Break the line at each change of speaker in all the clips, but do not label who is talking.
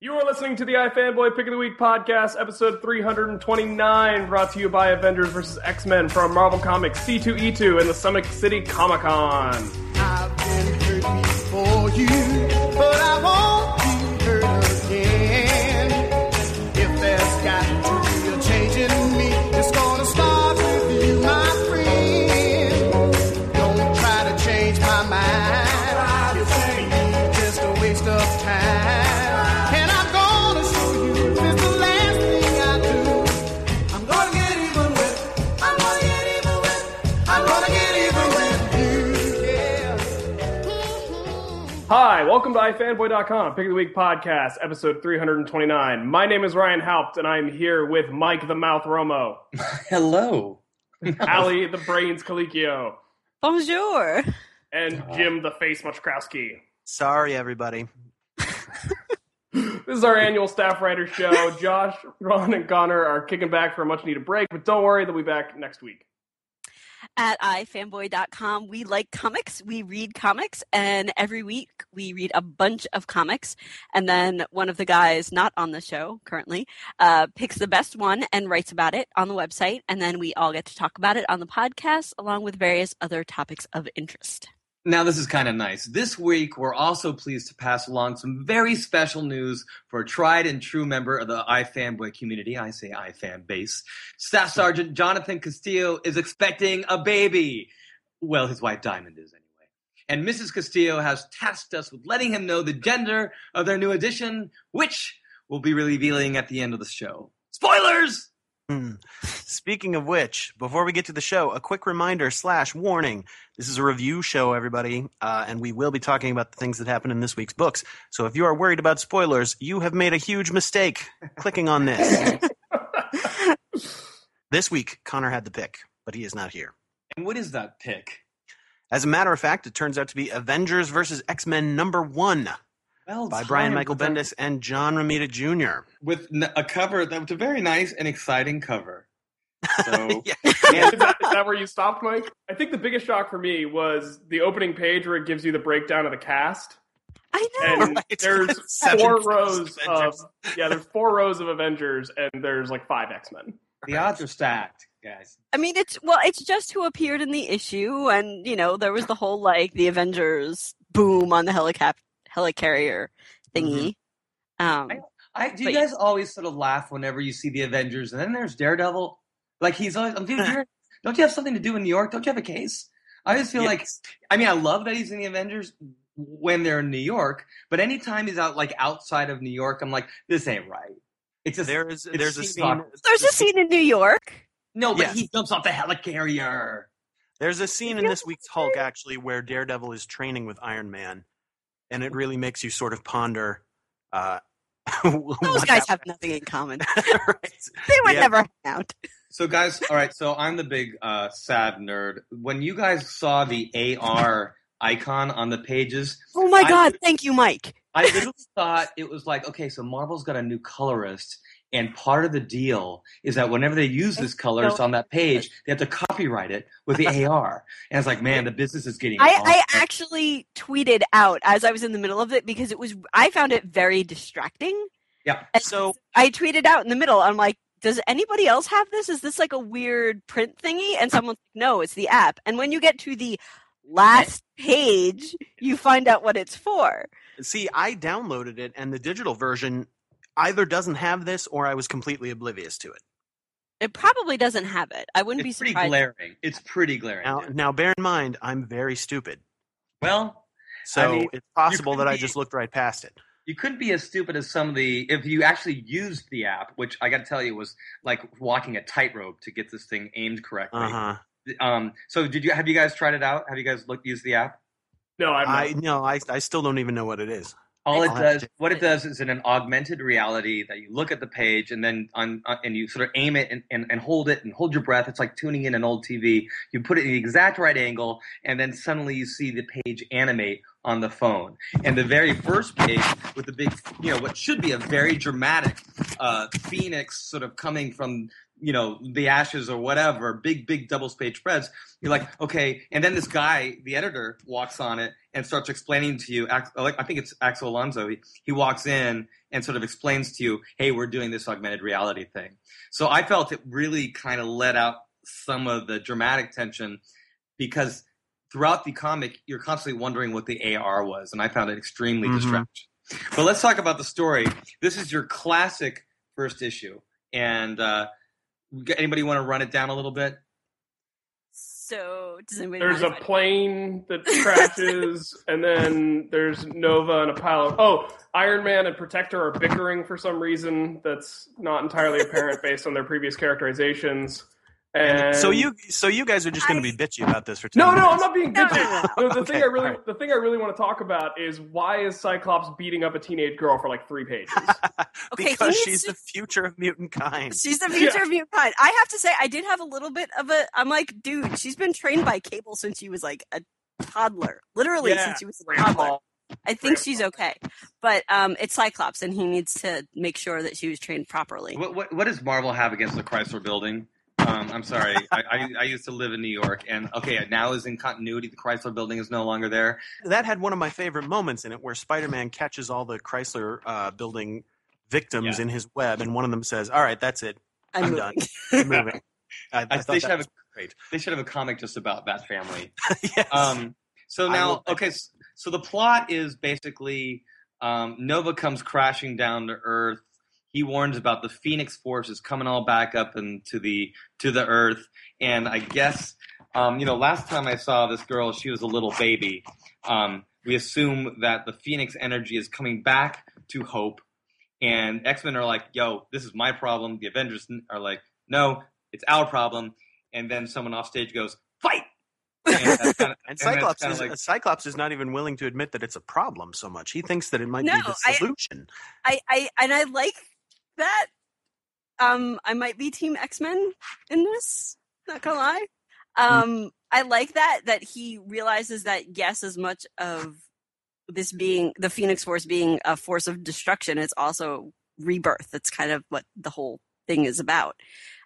You are listening to the iFanboy Pick of the Week podcast, episode 329, brought to you by Avengers vs. X Men from Marvel Comics C2E2 and the Summit City Comic Con. Welcome to iFanboy.com, Pick of the Week podcast, episode 329. My name is Ryan Haupt, and I'm here with Mike the Mouth Romo,
Hello.
Ali the Brains Colluccio,
Bonjour.
and Jim the Face Mroczkowski.
Sorry, everybody.
This is our annual staff writer show. Josh, Ron, and Conor are kicking back for a much needed break, but don't worry, they'll be back next week.
At ifanboy.com, we like comics, we read comics, and every week we read a bunch of comics. And then one of the guys not on the show currently uh, picks the best one and writes about it on the website. And then we all get to talk about it on the podcast, along with various other topics of interest.
Now, this is kind of nice. This week, we're also pleased to pass along some very special news for a tried and true member of the iFanboy community. I say iFan base. Staff Sergeant Jonathan Castillo is expecting a baby. Well, his wife Diamond is anyway. and Mrs. Castillo has tasked us with letting him know the gender of their new addition, which we'll be revealing at the end of the show. Spoilers!
Hmm. Speaking of which, before we get to the show, a quick reminder slash warning. This is a review show, everybody, uh, and we will be talking about the things that happen in this week's books. So if you are worried about spoilers, you have made a huge mistake clicking on this. this week, Conor had the pick, but he is not here.
And what is that pick?
As a matter of fact, it turns out to be Avengers versus X Men number one
Well,
by Brian
timed
Michael Bendis and John Romita Jr.
With a cover that was a very nice and exciting cover. So,
Yeah.
is, that, is that where you stopped, Mike? I think the biggest shock for me was the opening page where it gives you the breakdown of the cast.
I know.
And
Right.
there's
Seven
four
first
rows of yeah, there's four rows of Avengers and there's like five X Men.
the odds are stacked, guys.
I mean, it's well, it's just who appeared in the issue, and you know, there was the whole like the Avengers boom on the helicap helicarrier thingy. Um,
I, do you
But-
guys always sort of laugh whenever you see the Avengers, and then there's Daredevil? Like he's always, I'm dude, you're, don't you have something to do in New York? Don't you have a case? I just feel like, I mean, I love that he's in the Avengers when they're in New York, but anytime he's out like outside of New York, I'm like, this ain't right. It's just
There is there's a
Steve
scene
Rogers.
there's a scene in New York.
no, but
Yes.
he jumps off the helicarrier.
There's a scene in this week's Hulk actually where Daredevil is training with Iron Man, and it really makes you sort of ponder. Uh,
Those guys have nothing in common.
right.
They would
Yeah.
never hang out.
So, guys, all right. So, I'm the big uh, sad nerd. When you guys saw the AR icon on the pages,
Oh my
I-
god! Thank you, Mike.
I literally thought it was like, okay, so Marvel's got a new colorist, and part of the deal is that whenever they use this colorist on that page, they have to copyright it with the AR. And it's like, man, the business is getting.
I, I actually tweeted out as I was in the middle of it because it was I found it very distracting.
Yeah.
And
So
I tweeted out in the middle. I'm like, does anybody else have this? Is this like a weird print thingy? And someone's like, no, it's the app. And when you get to the last page, you find out what it's for.
see, I downloaded it, and the digital version either doesn't have this, or I was completely oblivious to it.
It probably doesn't have it. I wouldn't
It's
be
pretty glaring. It's pretty glaring.
Now, now, bear in mind, I'm very stupid,
well,
so
mean,
it's possible
could
that I just looked right past it.
you couldn't be as stupid as some of the if you actually used the app, which I got to tell you was like walking a tightrope to get this thing aimed correctly.
Uh huh.
Um, so did you have you guys tried it out? Have you guys looked used the app?
No, I'm
I no, I I still don't even know what it is.
All it does, what it does, is in an augmented reality that you look at the page and then on, on and you sort of aim it and, and, and hold it and hold your breath. It's like tuning in an old TV. You put it in the exact right angle, and then suddenly you see the page animate on the phone. And the very first page with the big, you know, what should be a very dramatic uh, phoenix sort of coming from you know the ashes or whatever, big big double page spreads. You're like, okay, and then this guy, the editor, walks on it and starts explaining to you. I think it's Axel Alonso. He, he walks in and sort of explains to you, "Hey, we're doing this augmented reality thing." So I felt it really kind of let out some of the dramatic tension because throughout the comic, you're constantly wondering what the AR was, and I found it extremely
Mhm.
distracting. But let's talk about the story. This is your classic first issue, and uh, anybody want to run it down a little bit?
So does anybody
There's a
if I-
plane that crashes, and then there's Nova and a pile of. Oh, Iron Man and Protector are bickering for some reason that's not entirely apparent based on their previous characterizations. And
So you so you guys are just going to be bitchy about this for 10
No, no,
minutes.
I'm not being
No, no,
bitchy.
no,
No, the
Okay,
thing I really,
alright.
the thing I really want to talk about is why is Cyclops beating up a teenage girl for like three pages?
Okay,
because she's
to-
the future of mutant kind.
She's the future of mutant kind. I have to say, I did have a little bit of a. I'm like, dude, she's been trained by Cable since she was like a toddler, literally
Yeah,
since she was a toddler. I think she's okay, but um, it's Cyclops, and he needs to make sure that she was trained properly.
What, what, what does Marvel have against the Chrysler Building? Um, I'm sorry, I, I, I used to live in New York, and okay, now is in continuity. The Chrysler Building is no longer there.
That had one of my favorite moments in it where Spider-Man catches all the Chrysler uh, building victims
Yeah.
in his web and one of them says, "All right, that's it.
I'm,
I'm
moving.
I'm moving." I, I
I,
thought
they should
that
have a
great.
they should have a comic just about that family.
yes.
Um, so now,
will-
okay, s- so the plot is basically um, Nova comes crashing down to Earth. He warns about the Phoenix forces coming all back up into the to the Earth, and I guess um, you know last time I saw this girl, she was a little baby. Um, we assume that the Phoenix energy is coming back to Hope, and X Men are like, "Yo, this is my problem." The Avengers are like, "No, it's our problem." And then someone off stage goes, "Fight!" And, kinda-
And
that's
Cyclops
kinda
is
like-
Cyclops is not even willing to admit that it's a problem so much. He thinks that it might be
No,
the
I-
solution.
I, I and I like that. Um, I might be Team X Men in this. Not gonna lie. Um, I like that that he realizes that yes, as much of this being the Phoenix Force being a force of destruction, it's also rebirth. That's kind of what the whole thing is about.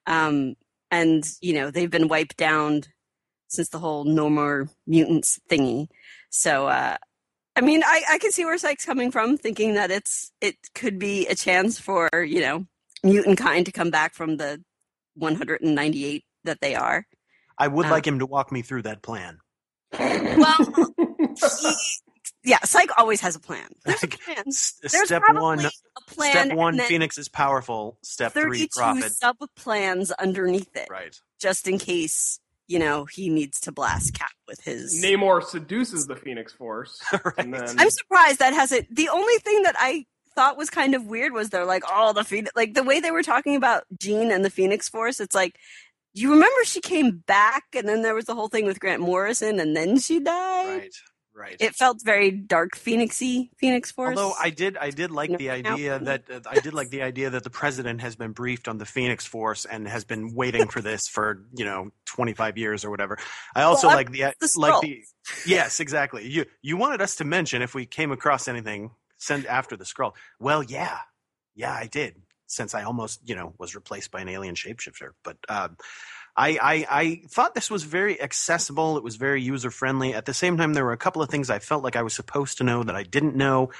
Um, and you know they've been wiped down since the whole no more mutants thingy. So uh, I mean, I, I can see where Cyke's coming from, thinking that it's it could be a chance for you know mutant kind to come back from the 198 that they are.
I would
uh,
like him to walk me through that plan.
Well, he, yeah, Cyke always has a plan. There's a plan. There's
step one,
a plan.
step one, Phoenix is powerful. Step three,
32
profit.
sub plans underneath it,
Right.
just in case you know he needs to blast Cap with his.
Namor seduces the Phoenix Force.
right.
And then
I'm surprised that hasn't. The only thing that I thought was kind of weird was they're like, oh, the Phoenix, like the way they were talking about Jean and the Phoenix Force. It's like, you remember she came back, and then there was the whole thing with Grant Morrison, and then she died.
Right. Right.
It felt very dark Phoenixy Phoenix Force.
Although I did, I did like
No,
the
no.
idea that uh, I did like the idea that the president has been briefed on the Phoenix Force and has been waiting for this for you know twenty five years or whatever. I also
Well,
like the
the
like the yes, exactly. You you wanted us to mention if we came across anything send after the scroll. Well, yeah, yeah, I did since I almost you know was replaced by an alien shapeshifter, but. Um, I, I, I thought this was very accessible. It was very user friendly. At the same time, there were a couple of things I felt like I was supposed to know that I didn't know.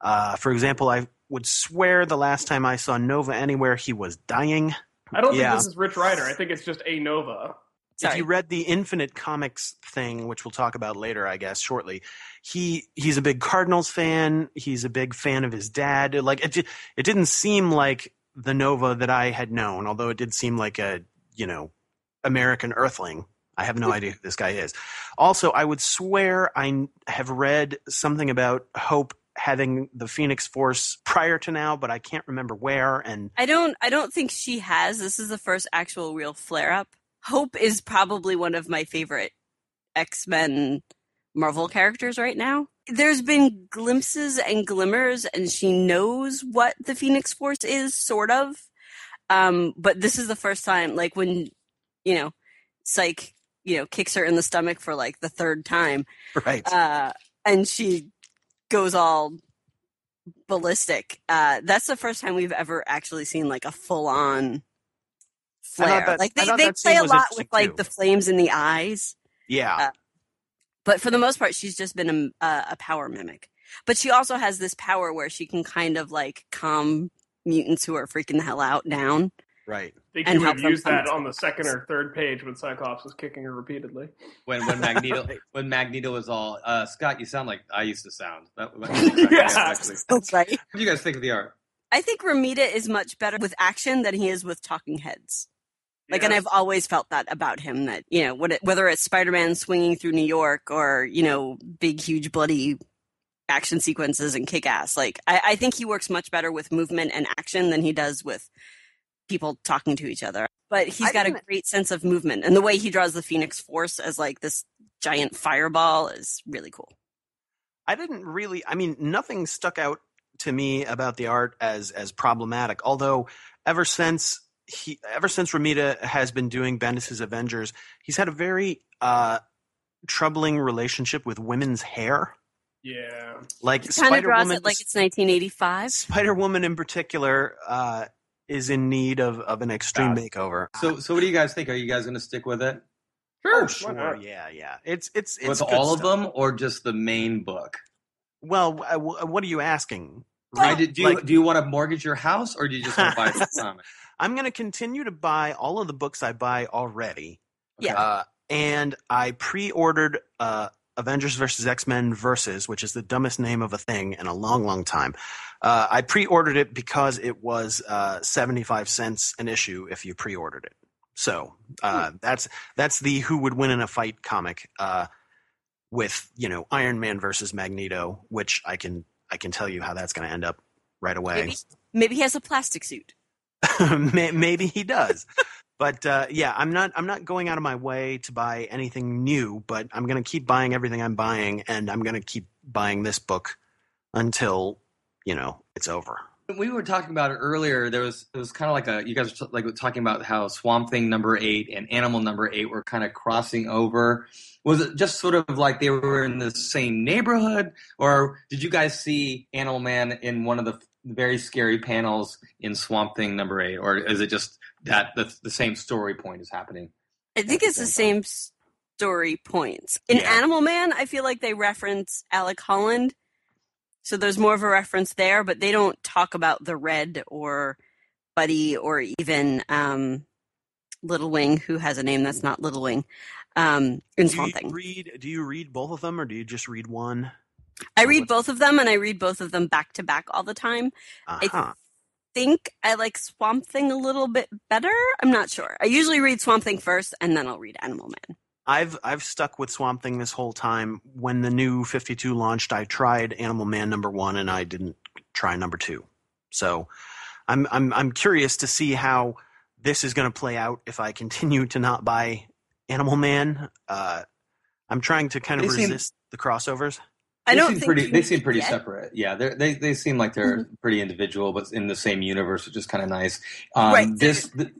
Uh, for example, I would swear the last time I saw Nova anywhere, he was dying.
I don't
Yeah.
think this is Rich Rider. I think it's just a Nova.
If you read the Infinite Comics thing, which we'll talk about later, I guess shortly, he he's a big Cardinals fan. He's a big fan of his dad. Like it, it didn't seem like the Nova that I had known, although it did seem like a you know American Earthling. I have no idea who this guy is. Also, I would swear I have read something about Hope having the Phoenix Force prior to now, but I can't remember where. And
I don't I don't think she has. This is the first actual real flare up. Hope is probably one of my favorite X-Men Marvel characters right now. There's been glimpses and glimmers and she knows what the Phoenix Force is sort of. Um but this is the first time like when you know Cyke you know kicks her in the stomach for like the third time
right,
uh, and she goes all ballistic. Uh, that's the first time we've ever actually seen like a full on flare.
that-
like they, they play a lot with like
too.
the flames in the eyes,
yeah,
uh, but for the most part, she's just been a, a power mimic. But she also has this power where she can kind of like calm mutants who are freaking the hell out down.
Right.
I think
And
you would
help
have used that
come-
on the second or third page when Cyclops was kicking her repeatedly.
when when Magneto when Magneto was all uh, Scott, you sound like I used to sound. That,
Yeah.
actually.
That's right.
What do you guys think of the art?
I think Romita is much better with action than he is with talking heads. Like, and I've always felt that about him. That you know, what it, whether it's Spider-Man swinging through New York or you know, big, huge, bloody action sequences and kick-ass. Like, I, I think he works much better with movement and action than he does with people talking to each other. But he's
I
got a great sense of movement, and the way he draws the Phoenix Force as like this giant fireball is really cool.
I didn't really. I mean, nothing stuck out to me about the art as as problematic. Although, ever since he, ever since Romita has been doing Bendis's Avengers, he's had a very uh, troubling relationship with women's hair.
Yeah.
Like
He kind of
Spider
draws
Woman,
it like it's 1985.
Spider Woman in particular uh, is in need of of an extreme makeover.
So so what do you guys think? Are you guys going to stick with it
Sure.
Oh, sure, yeah, yeah. It's it's it's
with
good
all of
stuff.
them or just the main book?
Well, w- w- what are you asking?
I did, do you
Like-
do you want to mortgage your house or do you just want to buy some comics?
I'm going to continue to buy all of the books I buy already.
Yeah.
Uh, and I pre-ordered uh, Avengers versus X Men versus, which is the dumbest name of a thing in a long, long time. Uh, I pre-ordered it because it was uh, seventy-five cents an issue if you pre-ordered it. So uh, that's that's the who would win in a fight comic uh, with you know Iron Man versus Magneto, which I can I can tell you how that's going to end up right away.
Maybe, maybe he has a plastic suit.
Maybe he does. but uh, yeah, I'm not. I'm not going out of my way to buy anything new. But I'm going to keep buying everything I'm buying, and I'm going to keep buying this book until you know it's over.
We were talking about it earlier. There was it was kind of like a you guys were t- like talking about how Swamp Thing number eight and Animal number eight were kind of crossing over. Was it just sort of like they were in the same neighborhood, or did you guys see Animal Man in one of the very scary panels in Swamp Thing number eight, or is it just that the, the same story point is happening?
I think it's the same story points. In
Yeah.
Animal Man, I feel like they reference Alec Holland. So there's more of a reference there, but they don't talk about the Red or Buddy or even um, Little Wing, who has a name that's not Little Wing, um, in Swamp Thing.
read? Do you read both of them, or do you just read one?
I read both of them, and I read both of them back to back all the time.
Uh-huh.
think I like Swamp Thing a little bit better. I'm not sure. I usually read Swamp Thing first, and then I'll read Animal Man.
I've I've stuck with Swamp Thing this whole time. When the new 52 launched, I tried Animal Man number 1 and I didn't try number 2. So I'm I'm I'm curious to see how this is going to play out if I continue to not buy Animal Man. Uh, I'm trying to kind of
They seem-
resist the crossovers.
I
They
don't
seem
think
pretty. They seem pretty
yet.
separate. Yeah, they're, they they seem like they're pretty individual, but in the same universe, which is kind of nice. Um,
Right.
This th-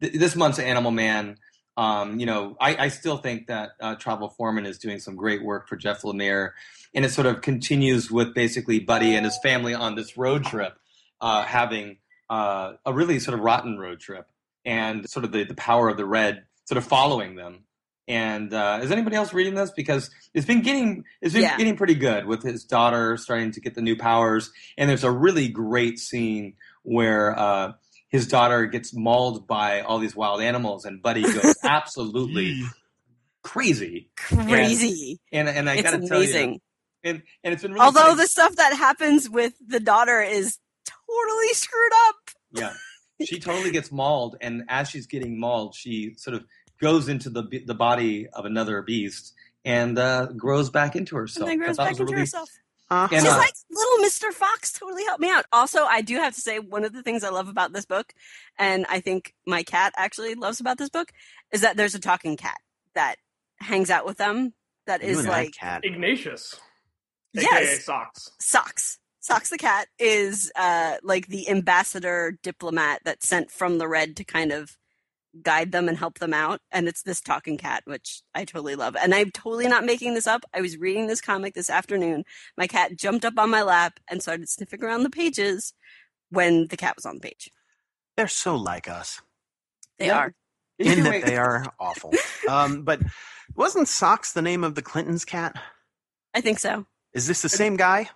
th- this month's Animal Man. Um, you know, I, I still think that uh, Travel Foreman is doing some great work for Jeff Lemire, and it sort of continues with basically Buddy and his family on this road trip, uh, having uh, a really sort of rotten road trip, and sort of the, the power of the red sort of following them. And uh, is anybody else reading this? Because it's been getting it's been
Yeah.
getting pretty good with his daughter starting to get the new powers. And there's a really great scene where uh, his daughter gets mauled by all these wild animals, and Buddy goes absolutely crazy.
Crazy.
And and I gotta tell you,
amazing.
and and it's been really
Although
funny-
the stuff that happens with the daughter is totally screwed up.
Yeah, she totally gets mauled, and as she's getting mauled, she sort of goes into the the body of another beast and uh, grows back into herself.
and grows back
it was a
into
really-
herself.
Uh-huh.
She's like little Mr. Fox totally helped me out. Also, I do have to say one of the things I love about this book, and I think my cat actually loves about this book, is that there's a talking cat that hangs out with them. That
You
is like
cat.
Ignatius, aka
yes,
Socks.
Socks. Socks the cat is uh, like the ambassador diplomat that's sent from the Red to kind of guide them and help them out. And it's this talking cat, which I totally love. And I'm totally not making this up. I was reading this comic this afternoon. My cat jumped up on my lap and started sniffing around the pages when the cat was on the page.
They're so like us.
They
Yeah.
are.
in that they are awful. Um, but wasn't Socks the name of the Clintons' cat?
I think so.
Is this the same guy?
It's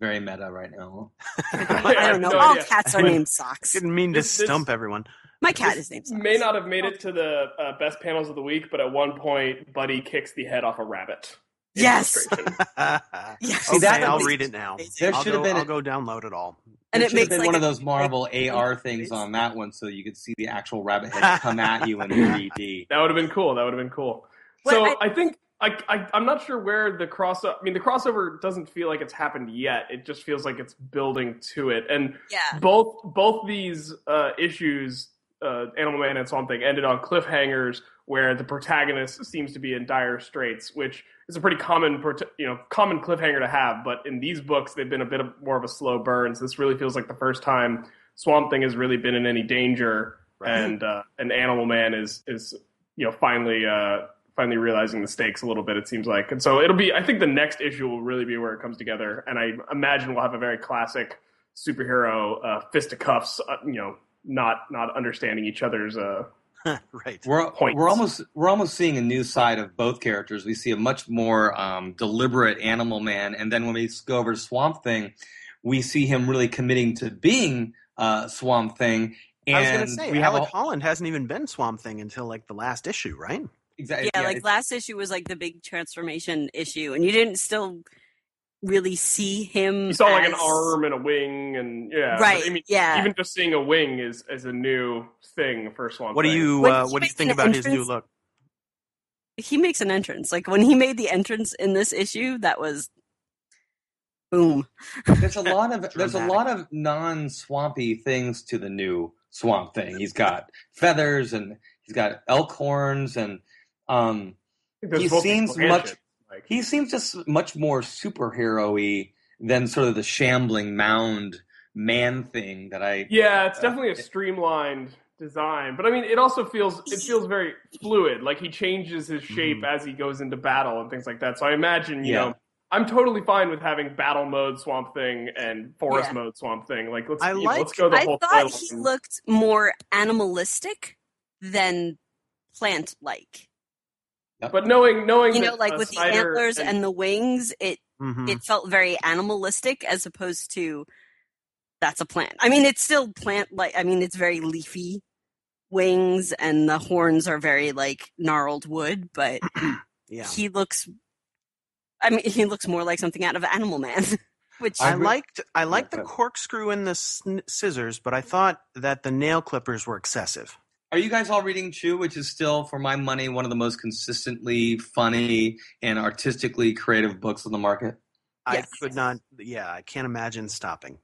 very meta right now.
I don't know.
no
All
idea.
cats are named Socks.
Didn't mean to
This- this-
stump everyone.
My cat
This
is named Socks.
May not have made it to the uh, best panels of the week, but at one point, Buddy kicks the head off a rabbit. in
Yes.
frustration.
Yes.
okay,
that
I'll read it now.
There should have been
I'll
a-
go download it all.
And
There
it makes
been
like
one
a-
of those Marvel
like-
AR things on that one, so you could see the actual rabbit head come at you in 3D.
That would have been cool. That would have been cool.
Well,
so
I-
I, think I, I I'm not sure where the crossover. I mean, the crossover doesn't feel like it's happened yet. It just feels like it's building to it. And
Yeah.
both both these uh, issues, uh, Animal Man and Swamp Thing, ended on cliffhangers where the protagonist seems to be in dire straits, which is a pretty common you know common cliffhanger to have. But in these books, they've been a bit of, more of a slow burn. So this really feels like the first time Swamp Thing has really been in any danger, and uh, and Animal Man is is you know finally uh, finally realizing the stakes a little bit. It seems like, and so it'll be. I think the next issue will really be where it comes together, and I imagine we'll have a very classic superhero uh, fisticuffs. Uh, you know, not not understanding each other's. Uh,
right.
We're
Points.
we're almost we're almost seeing a new side of both characters. We see a much more um, deliberate Animal Man, and then when we go over to Swamp Thing, we see him really committing to being uh, Swamp Thing. And
I was going to say,
we have
Alec
a,
Holland hasn't even been Swamp Thing until like the last issue, right?
exactly.
yeah, like last issue was like the big transformation issue, and you didn't still really see him.
You saw like an arm and a wing, and yeah,
Right,
I mean,
yeah.
Even just seeing a wing is is a new thing for Swamp.
What do you uh, what do you think
an
about his new look?
He makes an entrance. Like when he made the entrance in this issue, that was boom.
There's a lot of there's a lot of non swampy things to the new swamp thing. He's got feathers and he's got elk horns and um
I think there's
he
supposed to be
seems much-
Like,
he seems just much more superhero-y than sort of the shambling mound man thing that I
yeah, it's uh, definitely a streamlined design, but I mean, it also feels it feels very fluid. Like he changes his mm-hmm. shape as he goes into battle and things like that. So I imagine, you
Yeah.
know. I'm totally fine with having battle mode Swamp Thing and forest
Yeah.
mode Swamp Thing. Like let's
I
you know, let's go the
I
whole
thought he looked more animalistic than plant-like.
But knowing knowing
You know, like with the antlers and the wings, it
Mhm.
it felt very animalistic as opposed to that's a plant. I mean, it's still plant like I mean, it's very leafy wings and the horns are very like gnarled wood, but
yeah.
he looks I mean, he looks more like something out of Animal Man, which
I
I
liked I liked the corkscrew and the sn- scissors, but I thought that the nail clippers were excessive.
Are you guys all reading Chew, which is still, for my money, one of the most consistently funny and artistically creative books on the market?
Yes.
I could not. Yeah, I can't imagine stopping.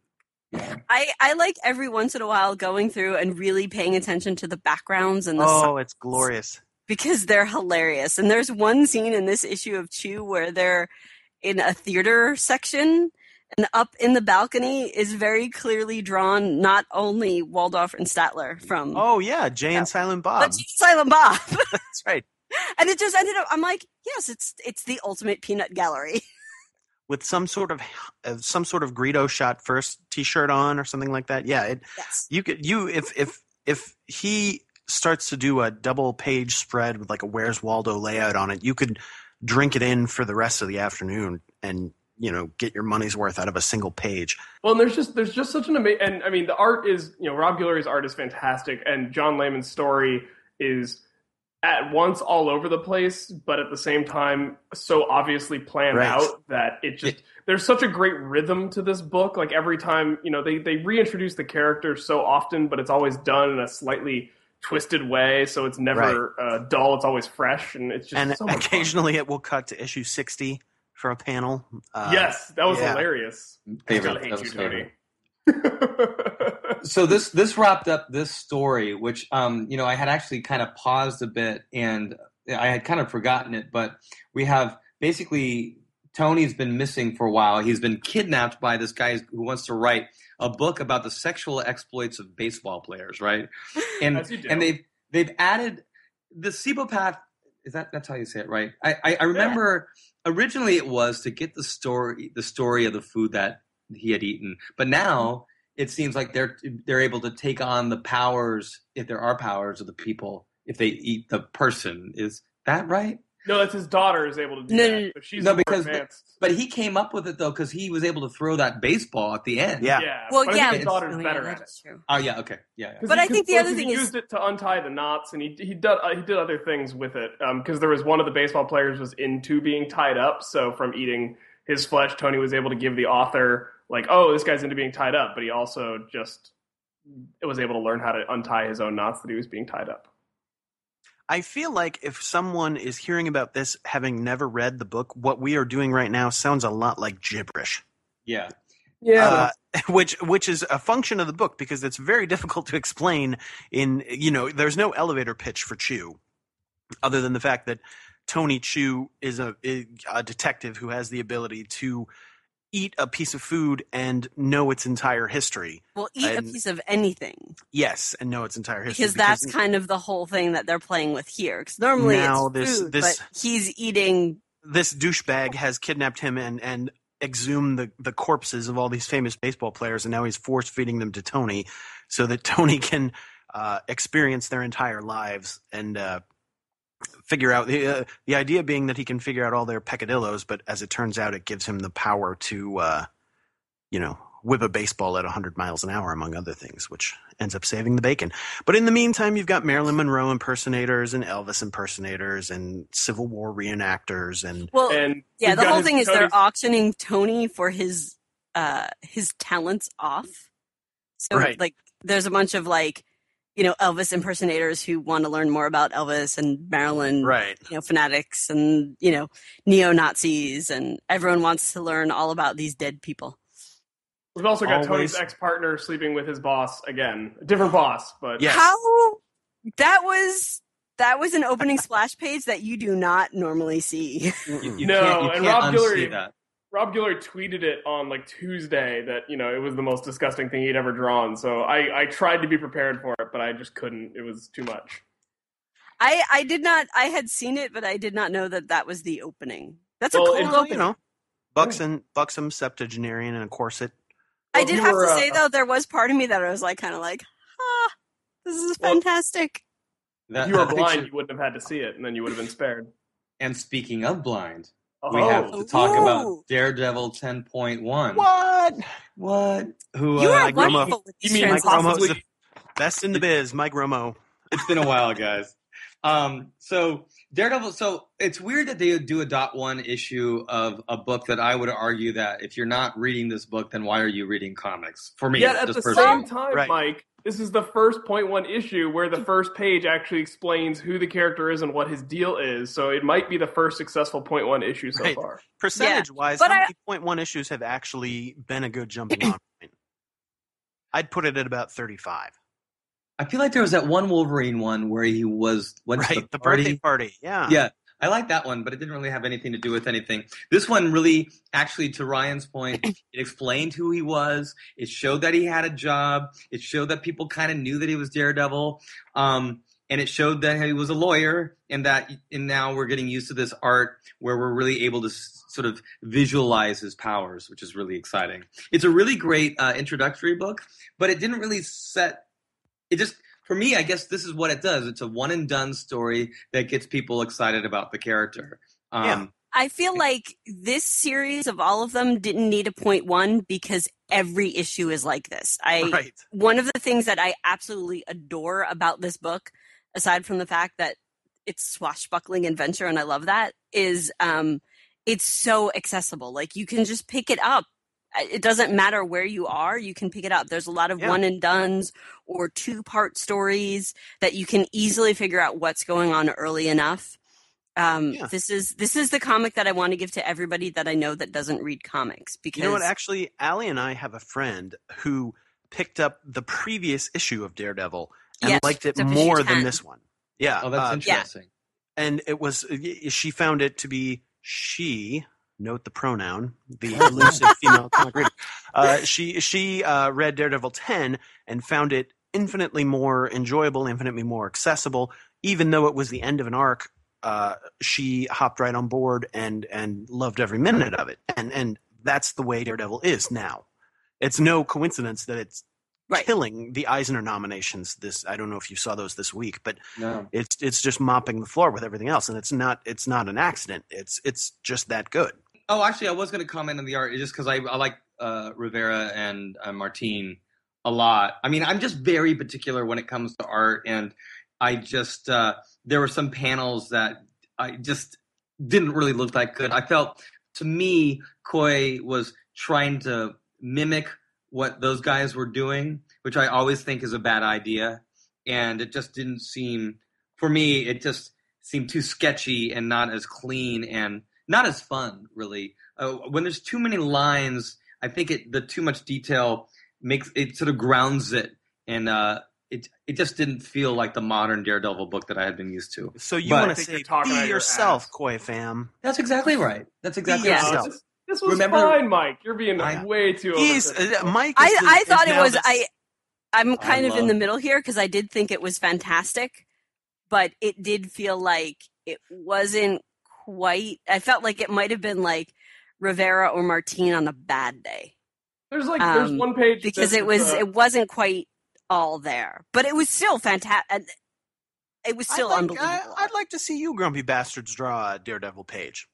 I, I like every once in a while going through and really paying attention to the backgrounds and the si-
Oh, it's glorious.
because they're hilarious. And there's one scene in this issue of Chew where they're in a theater section and up in the balcony is very clearly drawn not only Waldorf and Statler from
Oh yeah, Jay and Silent Bob.
but Silent Bob.
That's right.
and it just ended up I'm like, yes, it's it's the ultimate peanut gallery.
With some sort of uh, some sort of Greedo shot first T-shirt on or something like that. Yeah, it,
yes.
you could you if if if he starts to do a double page spread with like a Where's Waldo layout on it, you could drink it in for the rest of the afternoon and you know get your money's worth out of a single page.
Well, and there's just there's just such an amazing, and I mean the art is you know Rob Guillory's art is fantastic, and John Layman's story is at once all over the place, but at the same time so obviously planned
Right.
out that it just there's such a great rhythm to this book. Like every time you know they they reintroduce the characters so often, but it's always done in a slightly twisted way, so it's never uh, dull. It's always fresh, and it's just
and
so much fun.
occasionally it will cut to issue 60 for a panel. Uh,
yes, that was
yeah.
hilarious.
Favorite.
I
That
hate
was
you,
favorite.
Tony.
so this this wrapped up this story, which um, you know I had actually kind of paused a bit and I had kind of forgotten it, but we have basically Tony's been missing for a while. He's been kidnapped by this guy who wants to write a book about the sexual exploits of baseball players, right? And
As you do.
and they've they've added the Cibopath. Is that that's how you say it, right? I I, I remember originally it was to get the story the story of the food that he had eaten, but now it seems like they're they're able to take on the powers if there are powers of the people if they eat the person. Is that right?
No, it's his daughter is able to do
No,
that.
no, no.
But she's
No,
more
because-
advanced.
But he came up with it though because he was able to throw that baseball at the end.
Yeah.
yeah.
Well,
but I
yeah,
think his daughter's
oh, yeah,
better at it.
that's true.
Oh yeah. Okay. Yeah. yeah.
'Cause
But I think the other thing is
he
is-
used it to untie the knots, and he he did uh, he did other things with it. Because there was one of the baseball players was into being tied up, so from eating his flesh, Tony was able to give the author like, oh, this guy's into being tied up, but he also just was able to learn how to untie his own knots that he was being tied up.
I feel like if someone is hearing about this having never read the book, what we are doing right now sounds a lot like gibberish.
yeah.
Uh, which which is a function of the book because it's very difficult to explain in you know there's no elevator pitch for Chew other than the fact that Tony Chew is a, a detective who has the ability to eat a piece of food and know its entire history.
Well, eat a piece of anything
Yes, and know its entire history
because that's kind of the whole thing that they're playing with here. Because normally
Now
it's
this-
food,
this-
but he's eating.
this douchebag has kidnapped him and and exhumed the the corpses of all these famous baseball players, and now he's force feeding them to Tony, so that Tony can uh, experience their entire lives and uh, figure out the uh, the idea being that he can figure out all their peccadillos. But as it turns out, it gives him the power to, uh, you know, whip a baseball at 100 miles an hour, among other things, which ends up saving the bacon. But in the meantime, you've got Marilyn Monroe impersonators and Elvis impersonators and Civil War reenactors and
Well,
And
yeah, the whole thing is they're auctioning Tony for his uh his talents off. So
Right.
like there's a bunch of like you know Elvis impersonators who want to learn more about Elvis and Marilyn
right.
you know fanatics and you know neo Nazis and everyone wants to learn all about these dead people.
We've also got Tony's ex partner sleeping with his boss again. A different boss, but
Yes.
How that was that was an opening splash page that you do not normally see.
You, you
No,
can't, you
and
can't
Rob Guillory-
that.
Rob Guillory tweeted it on like Tuesday that you know it was the most disgusting thing he'd ever drawn. So I, I tried to be prepared for it, but I just couldn't. It was too much.
I I did not I had seen it, but I did not know that that was the opening. That's a cool
it-
opening.
you know, buxom, buxom septuagenarian in a corset.
I did have
were,
to
uh,
say though, there was part of me that I was like, kind of like, ah, this is
Well-
fantastic.
That,
If you were blind,
picture-
you wouldn't have had to see it, and then you would have been spared.
and speaking of blind,
Oh,
we have to talk
Ooh.
about Daredevil 10.1.
What?
What? Who?
You
uh,
are
Mike Romo.
wonderful
You mean
Mike
Possibly-
Romo's the best in the biz. Mike Romo.
it's been a while, guys. Um, so Daredevil. So it's weird that they do a dot one issue of a book that I would argue that if you're not reading this book, then why are you reading comics? For me,
Yet at the
personally.
same time,
Right.
Mike, this is the first point one issue where the first page actually explains who the character is and what his deal is. So it might be the first successful point one issue so
Right.
far.
Percentage wise,
but
how
I-
many point one issues have actually been a good jumping on point? I'd put it at about thirty-five.
I feel like there was that one Wolverine one where he was went to
Right,
the,
the
party.
birthday party. Yeah,
Yeah, I like that one, but it didn't really have anything to do with anything. This one really, actually, to Ryan's point, it explained who he was. It showed that he had a job. It showed that people kind of knew that he was Daredevil. Um, and it showed that he was a lawyer, and that, and now we're getting used to this art where we're really able to s- sort of visualize his powers, which is really exciting. It's a really great uh, introductory book, but it didn't really set. It just for me, I guess this is what it does. It's a one and done story that gets people excited about the character. Um,
Yeah.
I feel like this series of all of them didn't need a point one because every issue is like this. I
right.
one of the things that I absolutely adore about this book, aside from the fact that it's swashbuckling adventure and I love that, is um it's so accessible. Like you can just pick it up. It doesn't matter where you are, you can pick it up. There's a lot of
Yeah.
one and dones or two part stories that you can easily figure out what's going on early enough. Um,
Yeah.
This is this is the comic that I want to give to everybody that I know that doesn't read comics because
You know what? Actually, Allie and I have a friend who picked up the previous issue of Daredevil and
Yes,
liked it more than this one. Yeah.
oh, that's
uh,
interesting.
and it was she found it to be she note the pronoun the elusive female comic reader uh, she she uh, read daredevil 10 and found it infinitely more enjoyable infinitely more accessible even though it was the end of an arc uh, she hopped right on board and and loved every minute of it and and that's the way daredevil is now it's no coincidence that it's
Right.
killing the eisner nominations this i don't know if you saw those this week but
No.
it's it's just mopping the floor with everything else, and it's not it's not an accident. It's it's just that good.
Oh, actually, I was going to comment on the art just because I, I like uh, Rivera and uh, Martine a lot. I mean, I'm just very particular when it comes to art, and I just uh, there were some panels that I just didn't really look that good. I felt, to me, Khoi was trying to mimic what those guys were doing, which I always think is a bad idea, and it just didn't seem for me. It just seemed too sketchy and not as clean and not as fun, really. Uh, when there's too many lines, I think it the too much detail makes it sort of grounds it, and uh, it it just didn't feel like the modern Daredevil book that I had been used to.
So you
But-
want to say
you're
be
your
yourself,
ass.
Khoi fam.
That's exactly right. That's exactly
Yeah.
right.
yourself.
This, this was
Remember-
fine, Mike. You're being
I-
way too.
He's uh, Mike.
I,
the-
I
is
thought it was
the-
I I'm kind of in the middle here because I did think it was fantastic, but it did feel like it wasn't quite. I felt like it might have been like Rivera or Martine on a bad day
There's like there's
um,
one page
because it was
uh,
it wasn't quite all there, but it was still fantastic. It was still
I'd like,
unbelievable.
I, would like to see you, grumpy bastards, draw a Daredevil page.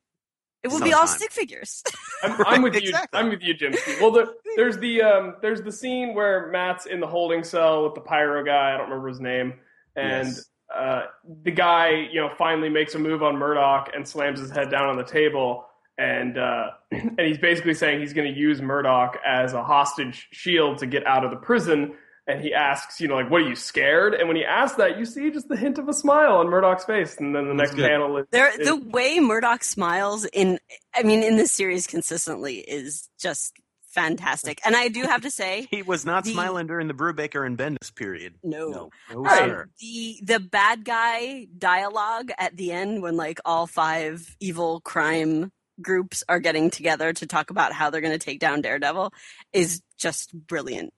It would be all stick figures.
I'm, I'm with you.
Exactly.
I'm with you, Jim. Well, there, there's the um, there's the scene where Matt's in the holding cell with the pyro guy. I don't remember his name, and
Yes.
Uh, the guy, you know, finally makes a move on Murdock and slams his head down on the table, and uh, and he's basically saying he's going to use Murdock as a hostage shield to get out of the prison. And he asks, you know, like, what are you scared? And when he asks that, you see just the hint of a smile on Murdock's face. And then the
That's
next
good.
panel is,
There,
is
the way Murdock smiles in, I mean, in this series consistently is just fantastic. And I do have to say,
He was not
The-
smiling during the Brubaker and Bendis period.
no,
No, no
Right.
sir.
the the bad guy dialogue at the end when like all five evil crime groups are getting together to talk about how they're going to take down Daredevil is just brilliant.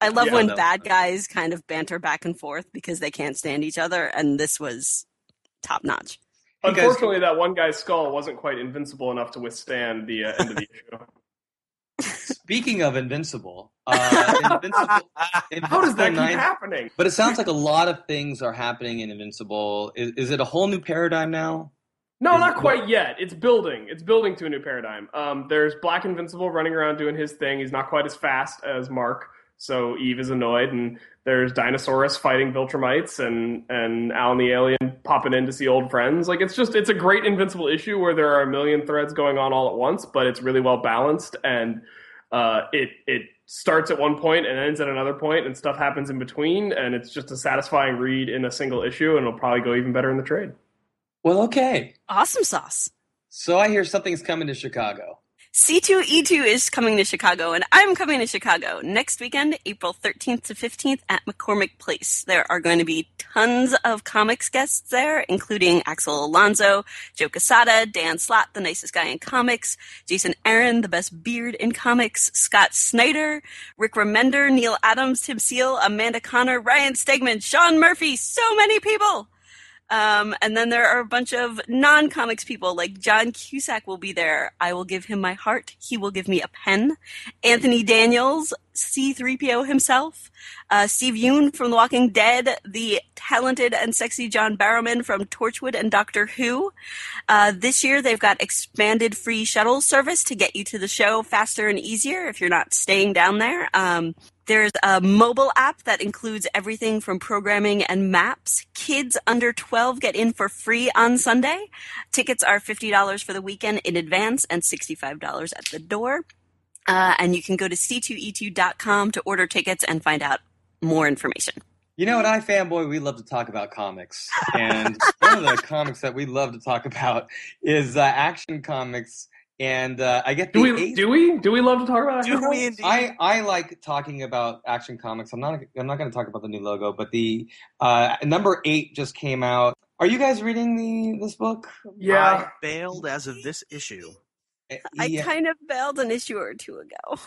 I love
Yeah,
when
that was
bad guys kind of banter back and forth because they can't stand each other, and this was top notch.
Unfortunately, that one guy's skull wasn't quite invincible enough to withstand the uh, end of the issue.
Speaking of Invincible, uh, Invincible,
How does that keep happening?
But it sounds like a lot of things are happening in Invincible. Is, is it a whole new paradigm now?
No,
Is-
not quite yet. It's building. It's building to a new paradigm. Um, there's Black Invincible running around doing his thing. He's not quite as fast as Mark, so Eve is annoyed. And there's Dinosaurus fighting Viltrumites, and and Alan the Alien popping in to see old friends. Like it's just it's a great Invincible issue where there are a million threads going on all at once, but it's really well balanced and uh, it it starts at one point and ends at another point, and stuff happens in between, and it's just a satisfying read in a single issue, and it'll probably go even better in the trade.
Well, okay.
Awesome sauce.
So I hear something's coming to Chicago.
C2E2 is coming to Chicago, and I'm coming to Chicago next weekend, April 13th to 15th at McCormick Place. There are going to be tons of comics guests there, including Axel Alonso, Joe Quesada, Dan Slott, the nicest guy in comics, Jason Aaron, the best beard in comics, Scott Snyder, Rick Remender, Neal Adams, Tim Seal, Amanda Conner, Ryan Stegman, Sean Murphy, so many people! Um, and then there are a bunch of non comics people, like John Cusack will be there. I will give him my heart. He will give me a pen. Anthony Daniels, C3PO himself. Uh, Steve Yeun from The Walking Dead. The talented and sexy John Barrowman from Torchwood and Doctor Who. Uh, this year they've got expanded free shuttle service to get you to the show faster and easier if you're not staying down there. Um, there's a mobile app that includes everything from programming and maps. Kids under 12 get in for free on Sunday. Tickets are $50 for the weekend in advance and $65 at the door. Uh, and you can go to c2e2.com to order tickets and find out more information.
You know, at iFanboy, we love to talk about comics. And one of the comics that we love to talk about is uh, Action Comics. And uh, I get the
Do we
eighth-
do we do we love to talk about
Do
Action
we
Comics?
indeed?
I, I like talking about Action Comics. I'm not I'm not going to talk about the new logo, but the uh, number eight just came out. Are you guys reading the this book?
Yeah,
I bailed as of this issue.
I
Yeah.
kind of bailed an issue or two ago.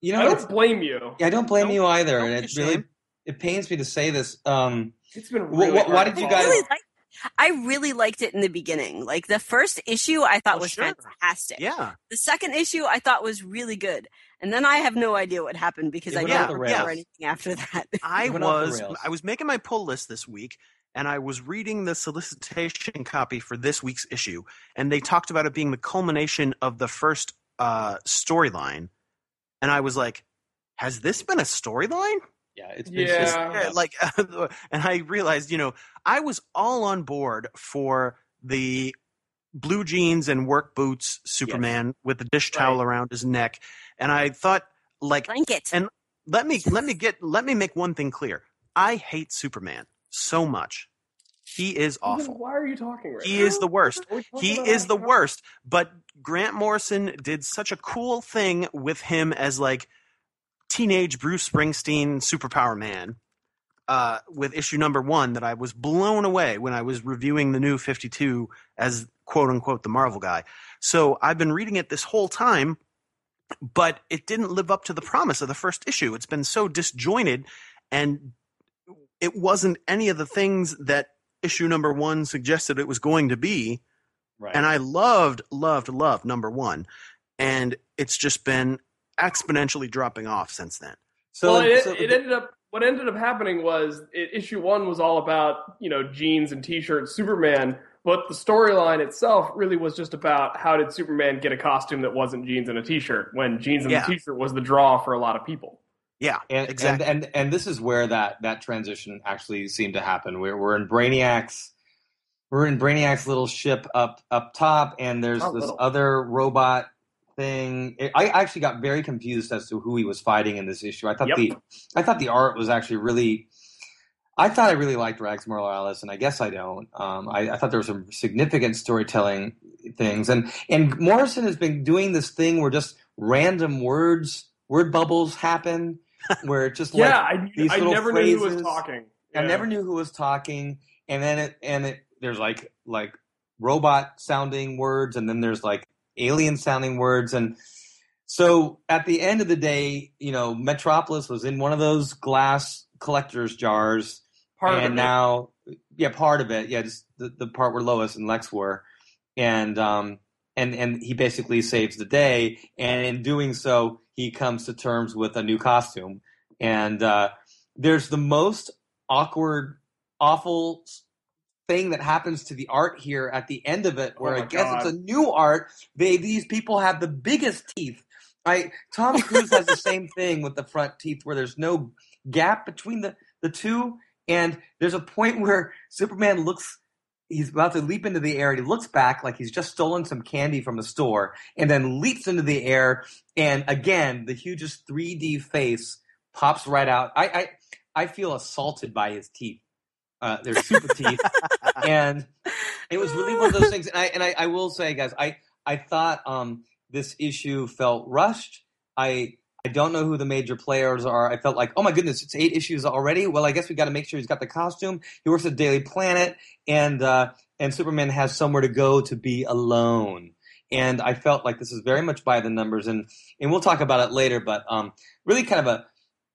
you know, I
don't blame you.
I don't blame
Don't-
you either, and it really it pains me to say this. Um,
It's been really
wh-
hard
why did you
follow.
I
guys-
really liked I really liked it in the beginning. Like the first issue I thought
Oh,
was
sure.
fantastic.
Yeah.
The second issue I thought was really good. And then I have no idea what happened because
It
I
went
don't
off
remember
rails.
anything after that.
I
It went off the
was. I was making my pull list this week and I was reading the solicitation copy for this week's issue and they talked about it being the culmination of the first uh, storyline and I was like has this been a storyline?
Yeah, it's been
Yeah.
just-
Yeah, like and I realized, you know, I was all on board for the blue jeans and work boots Superman with the dish towel
Right.
around his neck and I thought like
Blanket.
And- let me let me get let me make one thing clear. I hate Superman so much. He is
Then
awful.
Why are you talking right
He
now?
is the worst.
Are we talking
He is the worst. But Grant Morrison did such a cool thing with him as like teenage Bruce Springsteen superpower man. Uh, with issue number one, that I was blown away when I was reviewing the new 52 as quote unquote the Marvel guy. So I've been reading it this whole time, but it didn't live up to the promise of the first issue. It's been so disjointed and it wasn't any of the things that issue number one suggested it was going to be.
right.
And I loved, loved, loved number one. And it's just been exponentially dropping off since then.
so,
well, it,
so
it ended up. What ended up happening was it, issue one was all about you know jeans and t-shirts, Superman. But the storyline itself really was just about how did Superman get a costume that wasn't jeans and a t-shirt when jeans and
Yeah.
a t-shirt was the draw for a lot of people.
Yeah,
and,
exactly.
and and and this is where that that transition actually seemed to happen. We're we're in Brainiac's we're in Brainiac's little ship up up top, and there's
Not
this
little.
other robot thing. I actually got very confused as to who he was fighting in this issue. I thought
Yep.
the I thought the art was actually really. I thought I really liked Rags Morales, and I guess I don't. Um, I, I thought there were some significant storytelling things, and and Morrison has been doing this thing where just random words, word bubbles happen, where it just
Yeah,
like
I,
these
I
little
never knew who was
phrases.
talking.
I never knew who was talking, and then it and it there's like like robot sounding words, and then there's like alien sounding words, and so at the end of the day, you know, Metropolis was in one of those glass collector's jars,
Part
and
of it.
now yeah, part of it, yeah, just the, the part where Lois and Lex were, and um and and he basically saves the day, and in doing so, he comes to terms with a new costume, and uh, there's the most awkward, awful thing that happens to the art here at the end of it, oh where
Oh
I guess
God.
it's a new art. They these people have the biggest teeth. I Tom Cruise has the same thing with the front teeth, where there's no gap between the the two, and there's a point where Superman looks. He's about to leap into the air, and he looks back like he's just stolen some candy from the store, and then leaps into the air, and again, the hugest 3D face pops right out. I I, I feel assaulted by his teeth. Uh, they're super teeth, and it was really one of those things. And I and I, I will say, guys, I I thought um, this issue felt rushed. I I don't know who the major players are. I felt like, oh my goodness, it's eight issues already. Well, I guess we got to make sure he's got the costume. He works at Daily Planet, and uh, and Superman has somewhere to go to be alone. And I felt like this is very much by the numbers, and and we'll talk about it later. But um, really, kind of a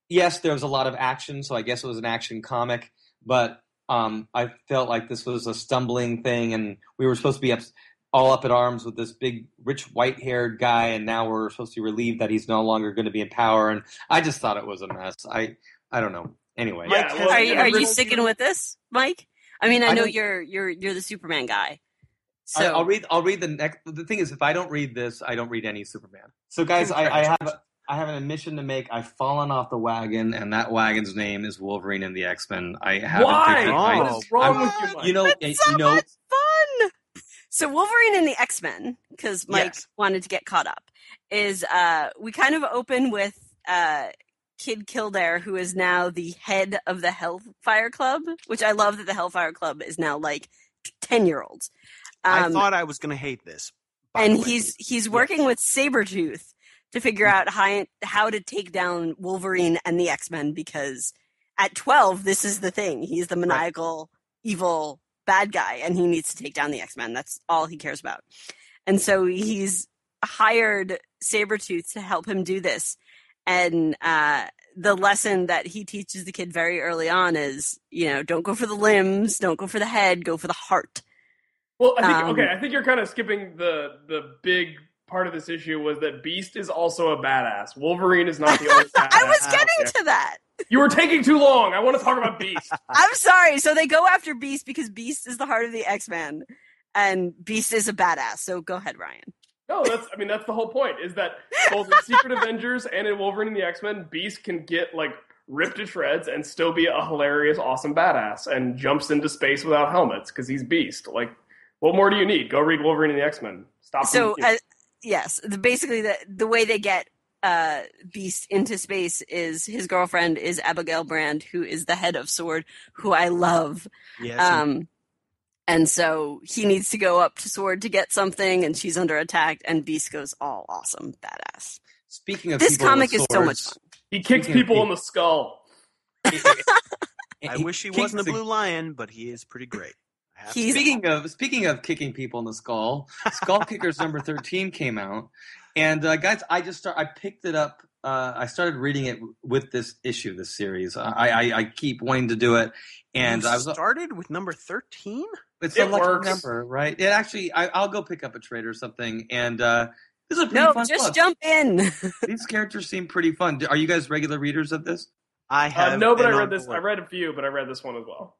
yes, there was a lot of action, so I guess it was an action comic. But um, I felt like this was a stumbling thing, and we were supposed to be up, all up at arms with this big, rich, white-haired guy, and now we're supposed to be relieved that he's no longer going to be in power. And I just thought it was a mess. I I don't know. Anyway,
Yeah, well,
Are you, are you sticking with this, Mike? I mean, I
I
know
don't-
you're you're you're the Superman guy. So
I, I'll read. I'll read the next. The thing is, if I don't read this, I don't read any Superman. So, guys, I, I have I have an admission to make. I've fallen off the wagon, and that wagon's name is Wolverine and the X Men. I haven't.
Why?
picked it. I-
What is wrong
I'm-
with you, Mike?
you know,
That's
it-
so
you know,
much fun. So Wolverine and the X Men, because Mike
Yes.
wanted to get caught up, is uh we kind of open with uh Kid Kildare, who is now the head of the Hellfire Club, which I love that the Hellfire Club is now like ten year olds.
I thought I was going to hate this.
Um, and he's he's working with Sabretooth to figure out how how to take down Wolverine and the X Men because at twelve this is the thing. He's the maniacal evil bad guy and he needs to take down the X Men. That's all he cares about. And so he's hired Sabretooth to help him do this. And uh the lesson that he teaches the kid very early on is, you know, don't go for the limbs, don't go for the head, go for the heart.
Well, I think
Um,
okay. I think you're kind of skipping the the big part of this issue was that Beast is also a badass. Wolverine is not the only badass.
I was getting to that.
You were taking too long. I want to talk about Beast.
I'm sorry. So they go after Beast because Beast is the heart of the X Men, and Beast is a badass. So go ahead, Ryan.
No, that's I mean that's the whole point. Is that both in Secret Avengers and in Wolverine and the X Men, Beast can get like ripped to shreds and still be a hilarious, awesome badass, and jumps into space without helmets because he's Beast. Like, what more do you need? Go read Wolverine and the X Men. Stop.
So uh, yes, the, basically the the way they get uh, Beast into space is his girlfriend is Abigail Brand, who is the head of Sword, who I love.
Yes,
Um, and so he needs to go up to Sword to get something, and she's under attack, and Beast goes all awesome, badass.
speaking of
This
people
comic
with
is so much
swords,
he kicks
speaking
people in the skull.
I wish he
kicks
wasn't a blue lion, but he is pretty great. I have to
He's-
Speaking of speaking of kicking people in the skull, Skull Kickers number thirteen came out, and uh, guys, I just start. I picked it up. Uh, I started reading it with this issue, this series. I, I I keep wanting to do it, and
You
I was.
started with number thirteen.
It's
It
a lucky number, right? It actually. I, I'll go pick up a trade or something, and uh, this is a pretty
No,
fun
just
book.
jump in.
These characters seem pretty fun. Are you guys regular readers of this?
I have
Uh, no, but I read
on
this. I read a few, but I read this one as well.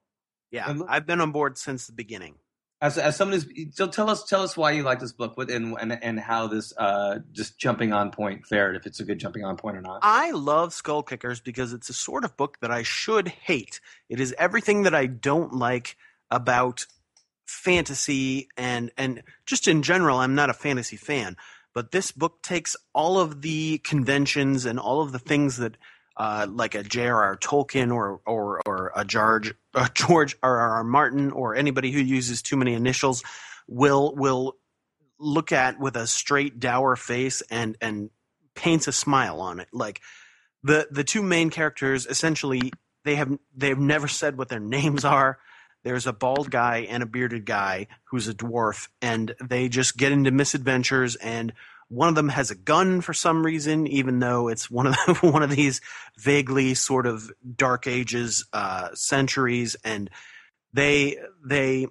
Yeah,
look-
I've been on board since the beginning.
As, as someone who's so tell us tell us why you like this book, what and and, and how this uh, just jumping on point fared, if it's a good jumping on point or not.
I love Skull Kickers because it's a sort of book that I should hate. It is everything that I don't like about fantasy and and just in general. I'm not a fantasy fan, but this book takes all of the conventions and all of the things that. Uh, like a J.R.R. Tolkien or or or a George uh, George R. R. Martin or anybody who uses too many initials will will look at with a straight dour face and and paints a smile on it. Like the the two main characters essentially they have they've never said what their names are. There's a bald guy and a bearded guy who's a dwarf, and they just get into misadventures. And one of them has a gun for some reason, even though it's one of the, one of these vaguely sort of dark ages uh, centuries. And they they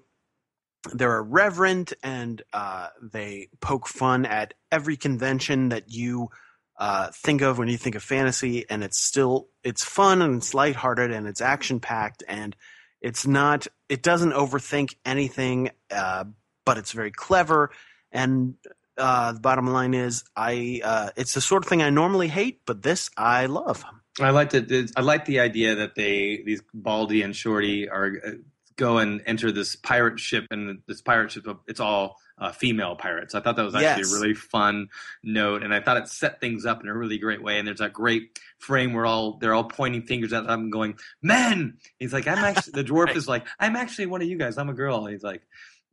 they're irreverent and uh, they poke fun at every convention that you uh, think of when you think of fantasy, and it's still it's fun and it's lighthearted and it's action packed and it's not it doesn't overthink anything, uh, but it's very clever. And uh, the bottom line is, I uh, it's the sort of thing I normally hate, but this I love.
I like the I like the idea that they these Baldy and Shorty are uh, go and enter this pirate ship, and this pirate ship it's all uh, female pirates. I thought that was actually
Yes.
a really fun note, and I thought it set things up in a really great way. And there's that great frame where all they're all pointing fingers at them, going, "Men!" He's like, "I'm actually." The dwarf
Right.
is like, "I'm actually one of you guys. I'm a girl." And he's like,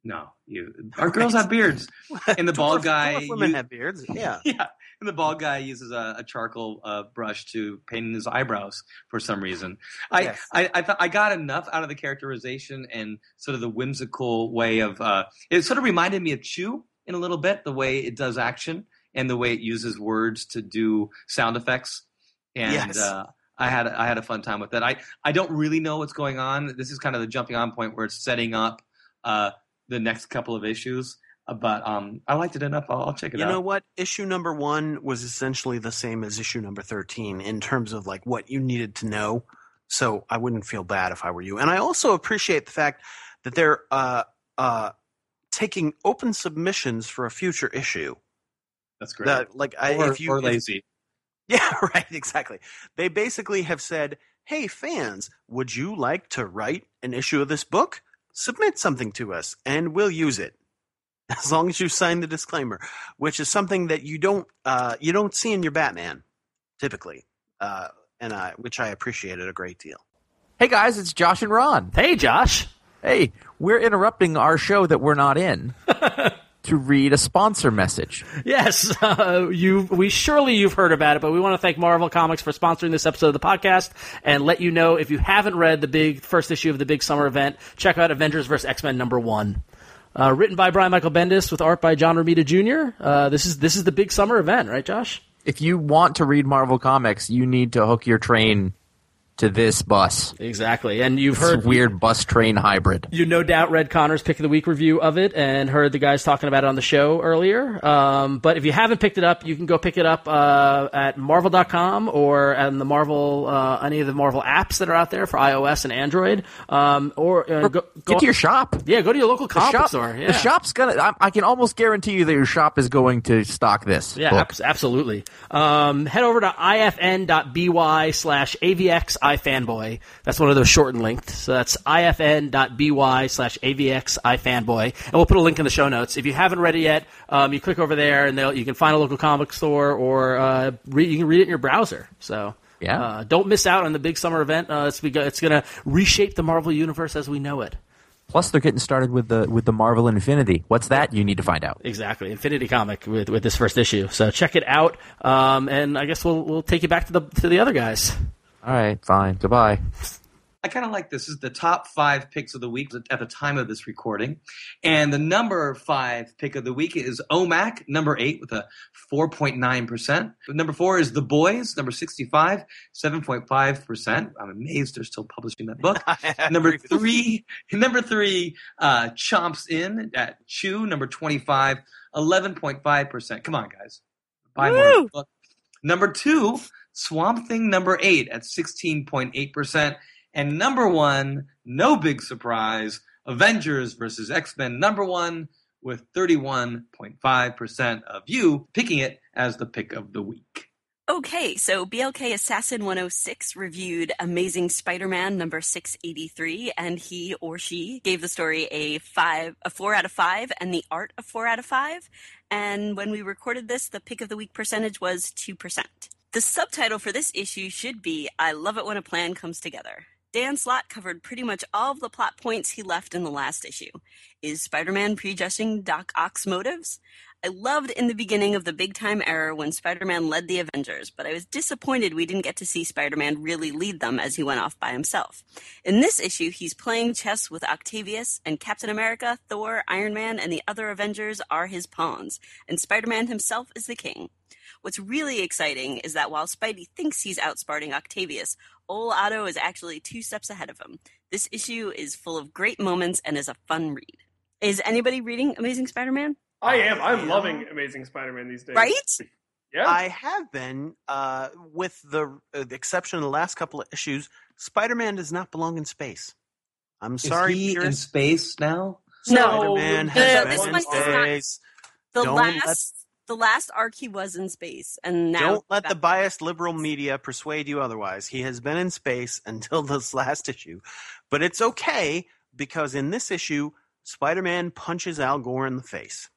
"No, you. Our girls have beards." And the bald
Dwarf-
guy,
dwarf women
you-
have beards. Yeah.
yeah. And the bald guy uses a, a charcoal uh, brush to paint in his eyebrows for some reason. I
Yes.
I I, thought I got enough out of the characterization and sort of the whimsical way of uh, it. Sort of reminded me of Chew in a little bit, the way it does action and the way it uses words to do sound effects. And
Yes.
uh, I had I had a fun time with that. I I don't really know what's going on. This is kind of the jumping on point where it's setting up uh, the next couple of issues. Uh, But um, I liked it enough. I'll, I'll check it
You
out.
You know what? Issue number one was essentially the same as issue number 13 in terms of like what you needed to know. So I wouldn't feel bad if I were you. And I also appreciate the fact that they're uh, uh, taking open submissions for a future issue.
That's great.
That, like, I,
or,
if you
or
if-
lazy.
Yeah, right, exactly. They basically have said, hey, fans, would you like to write an issue of this book? Submit something to us and we'll use it. As long as you sign the disclaimer, which is something that you don't uh, you don't see in your Batman, typically, uh, and I, which I appreciated a great deal.
Hey guys, it's Josh and Ron.
Hey, Josh.
Hey, we're interrupting our show that we're not in to read a sponsor message.
Yes, uh, you. We surely you've heard about it, but we want to thank Marvel Comics for sponsoring this episode of the podcast, and let you know if you haven't read the big first issue of the big summer event, check out Avengers vs X Men number one. Uh, written by Brian Michael Bendis with art by John Romita Jr. Uh, this is this is the big summer event, right, Josh?
If you want to read Marvel Comics, you need to hook your train to this bus.
Exactly, and you've
It's
heard
weird bus train hybrid.
You no doubt read Conor's pick of the week review of it and heard the guys talking about it on the show earlier. Um, but if you haven't picked it up, you can go pick it up uh, at Marvel.com or on the Marvel, uh, any of the Marvel apps that are out there for iOS and Android. Um, or uh, go,
Get to your shop.
yeah, go to your local comic
shop,
store. Yeah.
the shop's gonna. I, I can almost guarantee you that your shop is going to stock this.
Yeah, abs- absolutely. Um, head over to ifn.by slash avx ifanboy. That's one of those shortened links. So that's ifn.by slash avx ifanboy. And we'll put a link in the show notes. If you haven't read it yet, um, you click over there and you can find a local comic store or uh, read, you can read it in your browser. So.
Yeah.
Uh, don't miss out on the big summer event. Uh, it's, it's going to reshape the Marvel universe as we know it.
Plus, they're getting started with the with the Marvel Infinity. What's that? You need to find out.
Exactly, Infinity Comic with, with this first issue. So check it out, um, and I guess we'll we'll take you back to the to the other guys.
All right, fine. Goodbye.
I kind of like this. This is the top five picks of the week at the time of this recording. And the number five pick of the week is OMAC, number eight, with a 4.9%. Number four is The Boys, number 65, 7.5%. I'm amazed they're still publishing that book. number three, number three, uh, Chomps In at Chew, number 25, 11.5%. Come on, guys. Buy more of the book. Number two, Swamp Thing, number eight at 16.8%. And number one, no big surprise, Avengers versus X Men number one, with 31.5% of you picking it as the pick of the week.
Okay, so BLK Assassin 106 reviewed Amazing Spider-Man number 683, and he or she gave the story a five, a four out of five, and the art a four out of five. And when we recorded this, the pick of the week percentage was two percent. The subtitle for this issue should be "I love it when a plan comes together." Dan Slott covered pretty much all of the plot points he left in the last issue. Is Spider-Man prejudging Doc Ock's motives? I loved in the beginning of the big time era when Spider Man led the Avengers, but I was disappointed we didn't get to see Spider Man really lead them as he went off by himself. In this issue, he's playing chess with Octavius, and Captain America, Thor, Iron Man, and the other Avengers are his pawns, and Spider Man himself is the king. What's really exciting is that while Spidey thinks he's outsmarting Octavius, Ol Otto is actually two steps ahead of him. This issue is full of great moments and is a fun read. Is anybody reading Amazing Spider Man?
I am. I'm loving Amazing Spider-Man these days.
Right?
Yeah.
I have been, uh, with the, uh, the exception of the last couple of issues. Spider-Man does not belong in space. I'm sorry,
Is he in space now?
No,
Spider-Man
no,
has
no,
been
this
in
one does not-
space.
The
Don't
last
let-
the last arc he was in space, and now
Don't let the biased liberal media persuade you otherwise. He has been in space until this last issue. But it's okay because in this issue, Spider Man punches Al Gore in the face.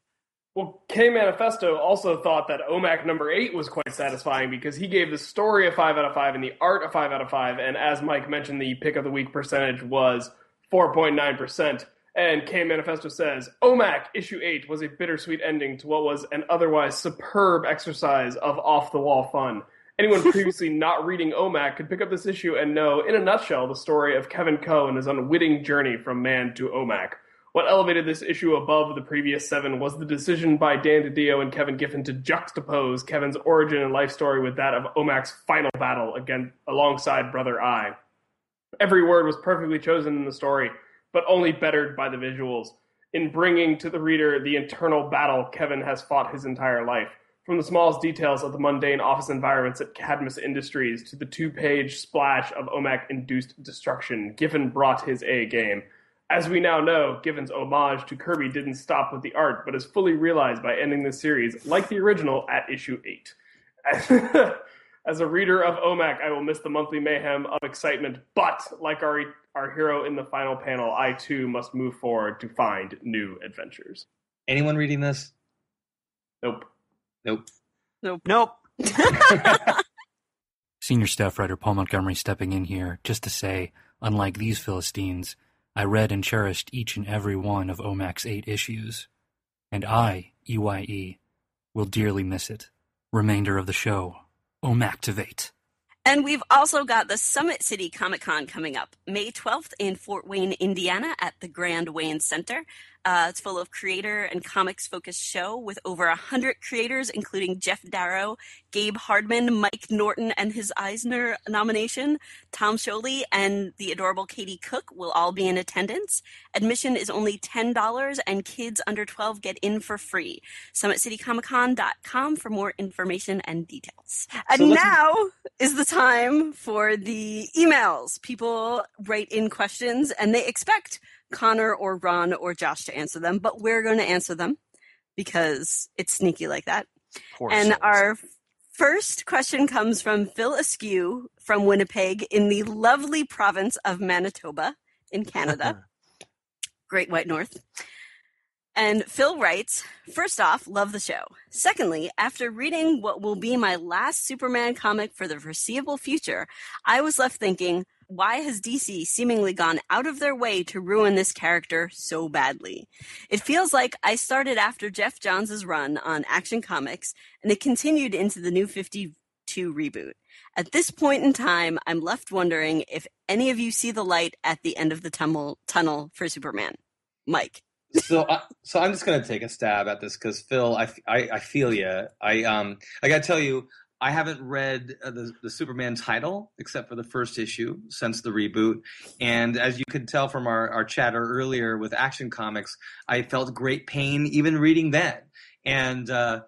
Well, K Manifesto also thought that OMAC number eight was quite satisfying because he gave the story a five out of five and the art a five out of five. And as Mike mentioned, the pick of the week percentage was 4.9%. And K Manifesto says OMAC issue eight was a bittersweet ending to what was an otherwise superb exercise of off the wall fun. Anyone previously not reading OMAC could pick up this issue and know, in a nutshell, the story of Kevin Kho and his unwitting journey from man to OMAC. What elevated this issue above the previous seven was the decision by Dan DiDio and Kevin Giffen to juxtapose Kevin's origin and life story with that of Omac's final battle again alongside Brother Eye. Every word was perfectly chosen in the story, but only bettered by the visuals, in bringing to the reader the internal battle Kevin has fought his entire life. From the smallest details of the mundane office environments at Cadmus Industries to the two page splash of OMAC induced destruction, Giffen brought his A game. As we now know, Giffen's homage to Kirby didn't stop with the art, but is fully realized by ending the series, like the original, at issue 8. As a reader of OMAC, I will miss the monthly mayhem of excitement, but like our, our hero in the final panel, I too must move forward to find new adventures.
Anyone reading this?
Nope.
Nope.
Nope. Nope.
Senior staff writer Paul Montgomery stepping in here just to say, unlike these Philistines, I read and cherished each and every one of OMAC's eight issues. And I, EYE, will dearly miss it. Remainder of the show, OMACtivate.
And we've also got the Summit City Comic Con coming up May 12th in Fort Wayne, Indiana at the Grand Wayne Center. Uh, it's full of creator and comics focused show with over 100 creators, including Geof Darrow, Gabe Hardman, Mike Norton and his Eisner nomination, Tom Scioli, and the adorable Katie Cook will all be in attendance. Admission is only $10 and kids under 12 get in for free. SummitCityComicCon.com for more information and details. And
So
now is the time for the emails. People write in questions and they expect Conor or Ron or Josh to answer them, but we're going to answer them because it's sneaky like that.
Poor
and
souls.
our first question comes from Phil Askew from Winnipeg in the lovely province of Manitoba in Canada. Great White North. And Phil writes, first off, love the show. Secondly, after reading what will be my last Superman comic for the foreseeable future, I was left thinking, why has DC seemingly gone out of their way to ruin this character so badly? It feels like I started after Geoff Johns' run on Action Comics, and it continued into the new 52 reboot. At this point in time, I'm left wondering if any of you see the light at the end of the tunnel, tunnel for Superman. Mike.
so I, so I'm just gonna take a stab at this because Phil, I, I, I feel you. I um I gotta tell you, I haven't read uh, the the Superman title except for the first issue since the reboot, and as you could tell from our our chatter earlier with Action Comics, I felt great pain even reading that, and. uh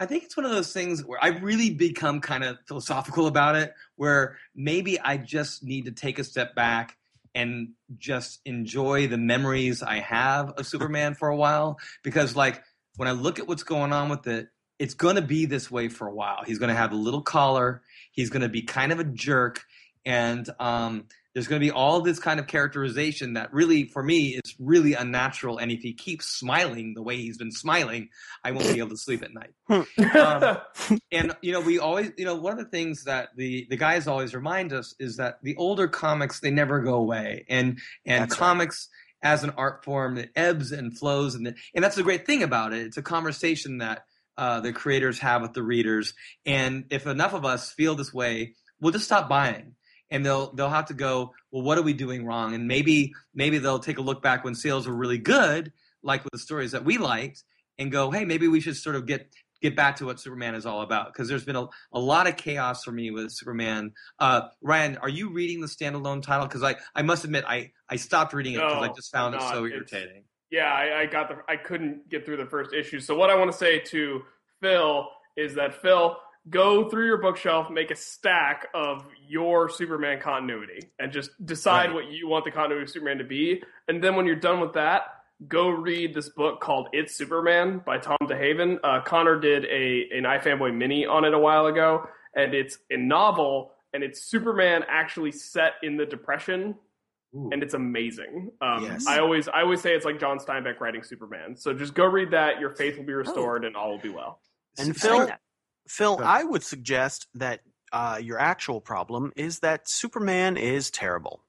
I think it's one of those things where I've really become kind of philosophical about it, where maybe I just need to take a step back and just enjoy the memories I have of Superman for a while because like when I look at what's going on with it, it's going to be this way for a while. He's going to have a little collar. He's going to be kind of a jerk, and um, there's going to be all this kind of characterization that really, for me, is really unnatural. And if he keeps smiling the way he's been smiling, I won't be able to sleep at night. um, and you know, we always, you know, one of the things that the the guys always remind us is that the older comics they never go away, and and
That's right.
comics. As an art form that ebbs and flows, and the, and that's the great thing about it. It's a conversation that uh, the creators have with the readers. And if enough of us feel this way, we'll just stop buying. And they'll they'll have to go, well, what are we doing wrong? And maybe maybe they'll take a look back when sales were really good, like with the stories that we liked, and go, hey, maybe we should sort of get get back to what Superman is all about. Because there's been a, a lot of chaos for me with Superman. Uh, Ryan, are you reading the standalone title? Because I, I must admit I, I stopped reading it because I just found it so irritating.
Yeah, I, I got the. I couldn't get through the first issue. So what I want to say to Phil is that Phil, go through your bookshelf, make a stack of your Superman continuity, and just decide
Right.
what you want the continuity of Superman to be. And then when you're done with that, go read this book called "It's Superman" by Tom DeHaven. Uh, Conor did a an iFanboy mini on it a while ago, and it's a novel, and it's Superman actually set in the Depression
Ooh.
and it's amazing. Um,
Yes.
I always I always say it's like John Steinbeck writing Superman. So just go read that. Your faith will be
Oh.
restored, and all will be well.
And
I
Phil. Phil, I would suggest that uh, your actual problem is that Superman is terrible.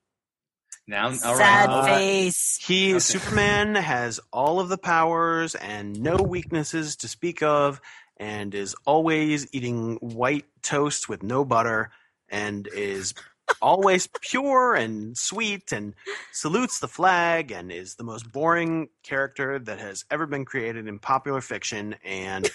Now, all
Sad
right.
face.
He
Okay.
Superman has all of the powers and no weaknesses to speak of, and is always eating white toast with no butter, and is always pure and sweet, and salutes the flag, and is the most boring character that has ever been created in popular fiction, and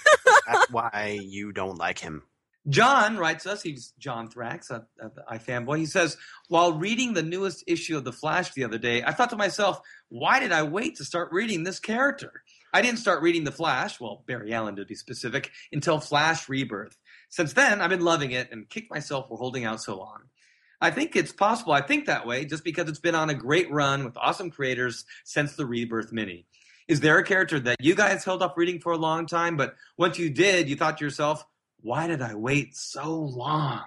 that's why you don't like him.
John writes us, he's John Thrax at, at the iFanboy. He says, While reading the newest issue of The Flash the other day, I thought to myself, why did I wait to start reading this character? I didn't start reading The Flash, well, Barry Allen to be specific, until Flash Rebirth. Since then, I've been loving it and kicked myself for holding out so long. I think it's possible I think that way just because it's been on a great run with awesome creators since the Rebirth mini. Is there a character that you guys held off reading for a long time, but once you did, you thought to yourself, why did I wait so long?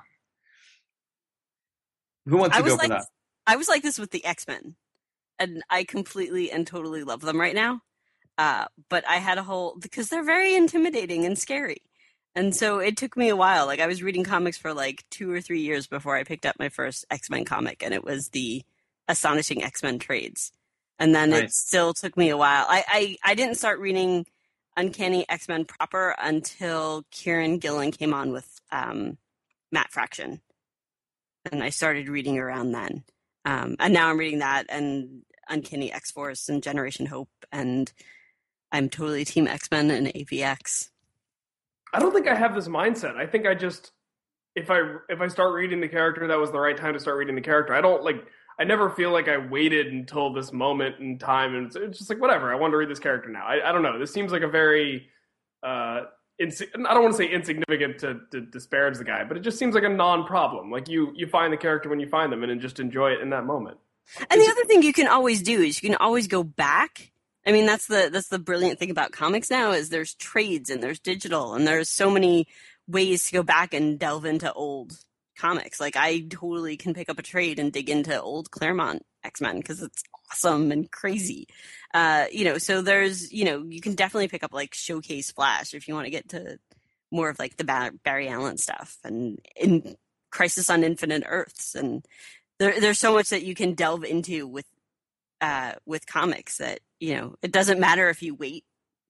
Who wants to go for that?
I was like this with the X Men, and I completely and totally love them right now. Uh, but I had a whole because they're very intimidating and scary, and so it took me a while. Like I was reading comics for like two or three years before I picked up my first X Men comic, and it was the Astonishing X Men trades. And then it still took me a while. I, I, I didn't start reading Uncanny X Men proper until Kieron Gillen came on with um, Matt Fraction, and I started reading around then. Um, and now I'm reading that and Uncanny X Force and Generation Hope, and I'm totally Team X Men and AVX.
I don't think I have this mindset. I think I just if I if I start reading the character, that was the right time to start reading the character. I don't like. I never feel like I waited until this moment in time, and it's, it's just like whatever. I want to read this character now. I, I don't know. This seems like a very uh, insi- I don't want to say insignificant to, to disparage the guy, but it just seems like a non-problem. Like you you find the character when you find them, and then just enjoy it in that moment.
And the other thing you can always do is you can always go back. I mean, that's the that's the brilliant thing about comics now is there's trades and there's digital and there's so many ways to go back and delve into old comics. Like I totally can pick up a trade and dig into old Claremont X Men because it's awesome and crazy. Uh, you know, so there's you know you can definitely pick up like Showcase Flash if you want to get to more of like the Bar- Barry Allen stuff and in Crisis on Infinite Earths and there, there's so much that you can delve into with uh, with comics that you know it doesn't matter if you wait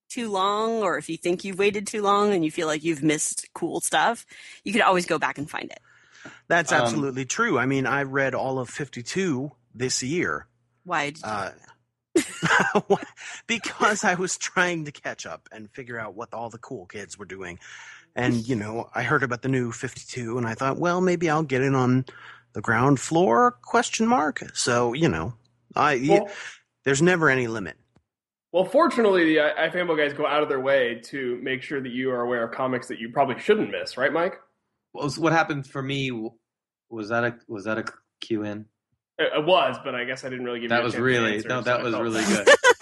too long or if you think you've waited too long and you feel like you've missed cool stuff you can always go back and find it
That's
Um,
absolutely true. I mean, I read all of 52 this year
why did you
Uh, because I was trying to catch up and figure out what all the cool kids were doing. And, you know, I heard about the new 52 and I thought, well, maybe I'll get in on the ground floor question mark. So, you know, I
Well,
there's never any limit.
well, fortunately, the uh, I- iFanboy guys go out of their way to make sure that you are aware of comics that you probably shouldn't miss, right, Mike?
What, was, what happened for me? Was that a was that a Q in?
It, it was, but I guess I didn't really give you.
That
a
was
chance to
really
answer,
no, that
I
was
felt
really good.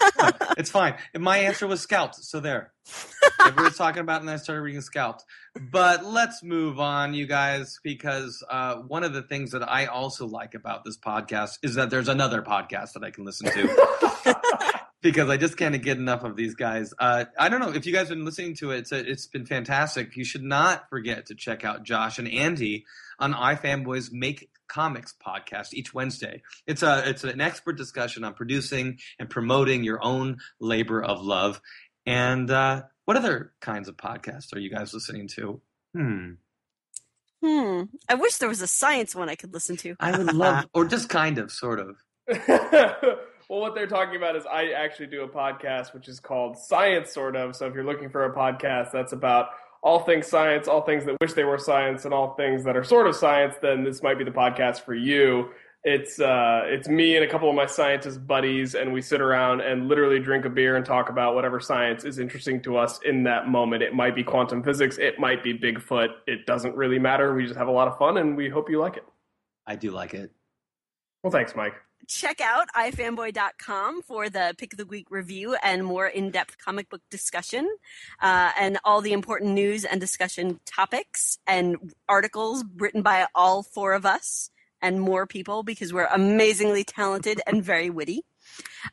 it's fine. My answer was Scalped, so there. Everybody was talking about, it and I started reading Scalped. But let's move on, you guys, because uh, one of the things that I also like about this podcast is that there's another podcast that I can listen to. because I just can't get enough of these guys. Uh, I don't know if you guys have been listening to it. It's, it's been fantastic. You should not forget to check out Josh and Andy on iFanboys Make Comics podcast each Wednesday. It's a it's an expert discussion on producing and promoting your own labor of love. And uh, what other kinds of podcasts are you guys listening to? Hmm.
Hmm. I wish there was a science one I could listen to.
I would love, or just kind of, sort of.
well, what they're talking about is I actually do a podcast which is called Science Sort of. So if you're looking for a podcast that's about all things science, all things that wish they were science, and all things that are sort of science, then this might be the podcast for you. It's uh, it's me and a couple of my scientist buddies, and we sit around and literally drink a beer and talk about whatever science is interesting to us in that moment. It might be quantum physics, it might be Bigfoot. It doesn't really matter. We just have a lot of fun, and we hope you like it.
I do like it.
Well, thanks, Mike.
Check out ifanboy.com for the pick of the week review and more in-depth comic book discussion, uh, and all the important news and discussion topics and articles written by all four of us and more people because we're amazingly talented and very witty.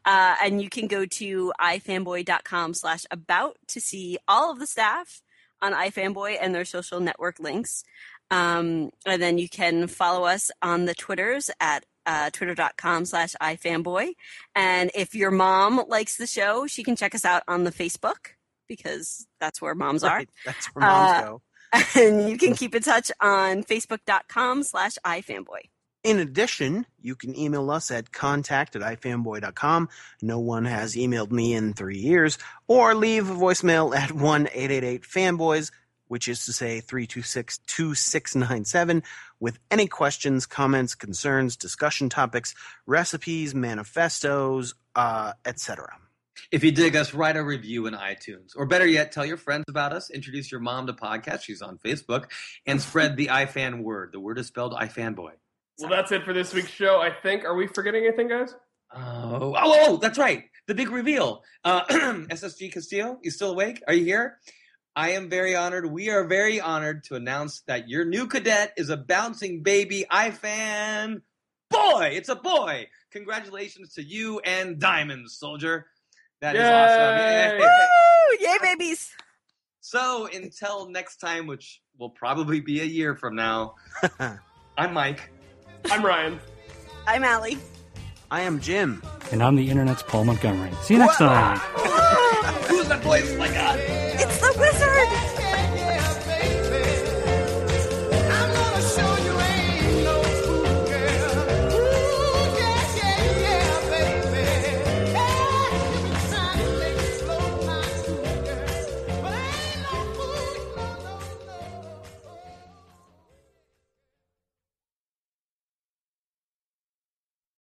Uh, and you can go to ifanboy.com slash about to see all of the staff on ifanboy and their social network links. Um, and then you can follow us on the Twitters at uh, twitter.com slash ifanboy. And if your mom likes the show, she can check us out on the Facebook because that's where moms are.
Right, That's where moms
Uh,
go.
And you can keep in touch on facebook.com slash ifanboy.
In addition, you can email us at contact at ifanboy.com. No one has emailed me in three years. Or leave a voicemail at 1 888 fanboys, which is to say 326 2697, with any questions, comments, concerns, discussion topics, recipes, manifestos, uh, etc.
If you dig us, write a review in iTunes. Or better yet, tell your friends about us, introduce your mom to podcast, she's on Facebook, and spread the iFan word. The word is spelled iFanboy.
Well, that's it for this week's show. I think. Are we forgetting anything, guys?
Oh, oh, oh, that's right. The big reveal. Uh, SSG Castillo, you still awake? Are you here? I am very honored. We are very honored to announce that your new cadet is a bouncing baby iFan boy. It's a boy. Congratulations to you and Diamond Soldier. That is awesome.
Yay!
Woo! Yay, babies!
So until next time, which will probably be a year from now, I'm Mike.
I'm Ryan.
I'm Ali.
I am Jim.
And I'm the internet's Paul Montgomery. See you next time. Oh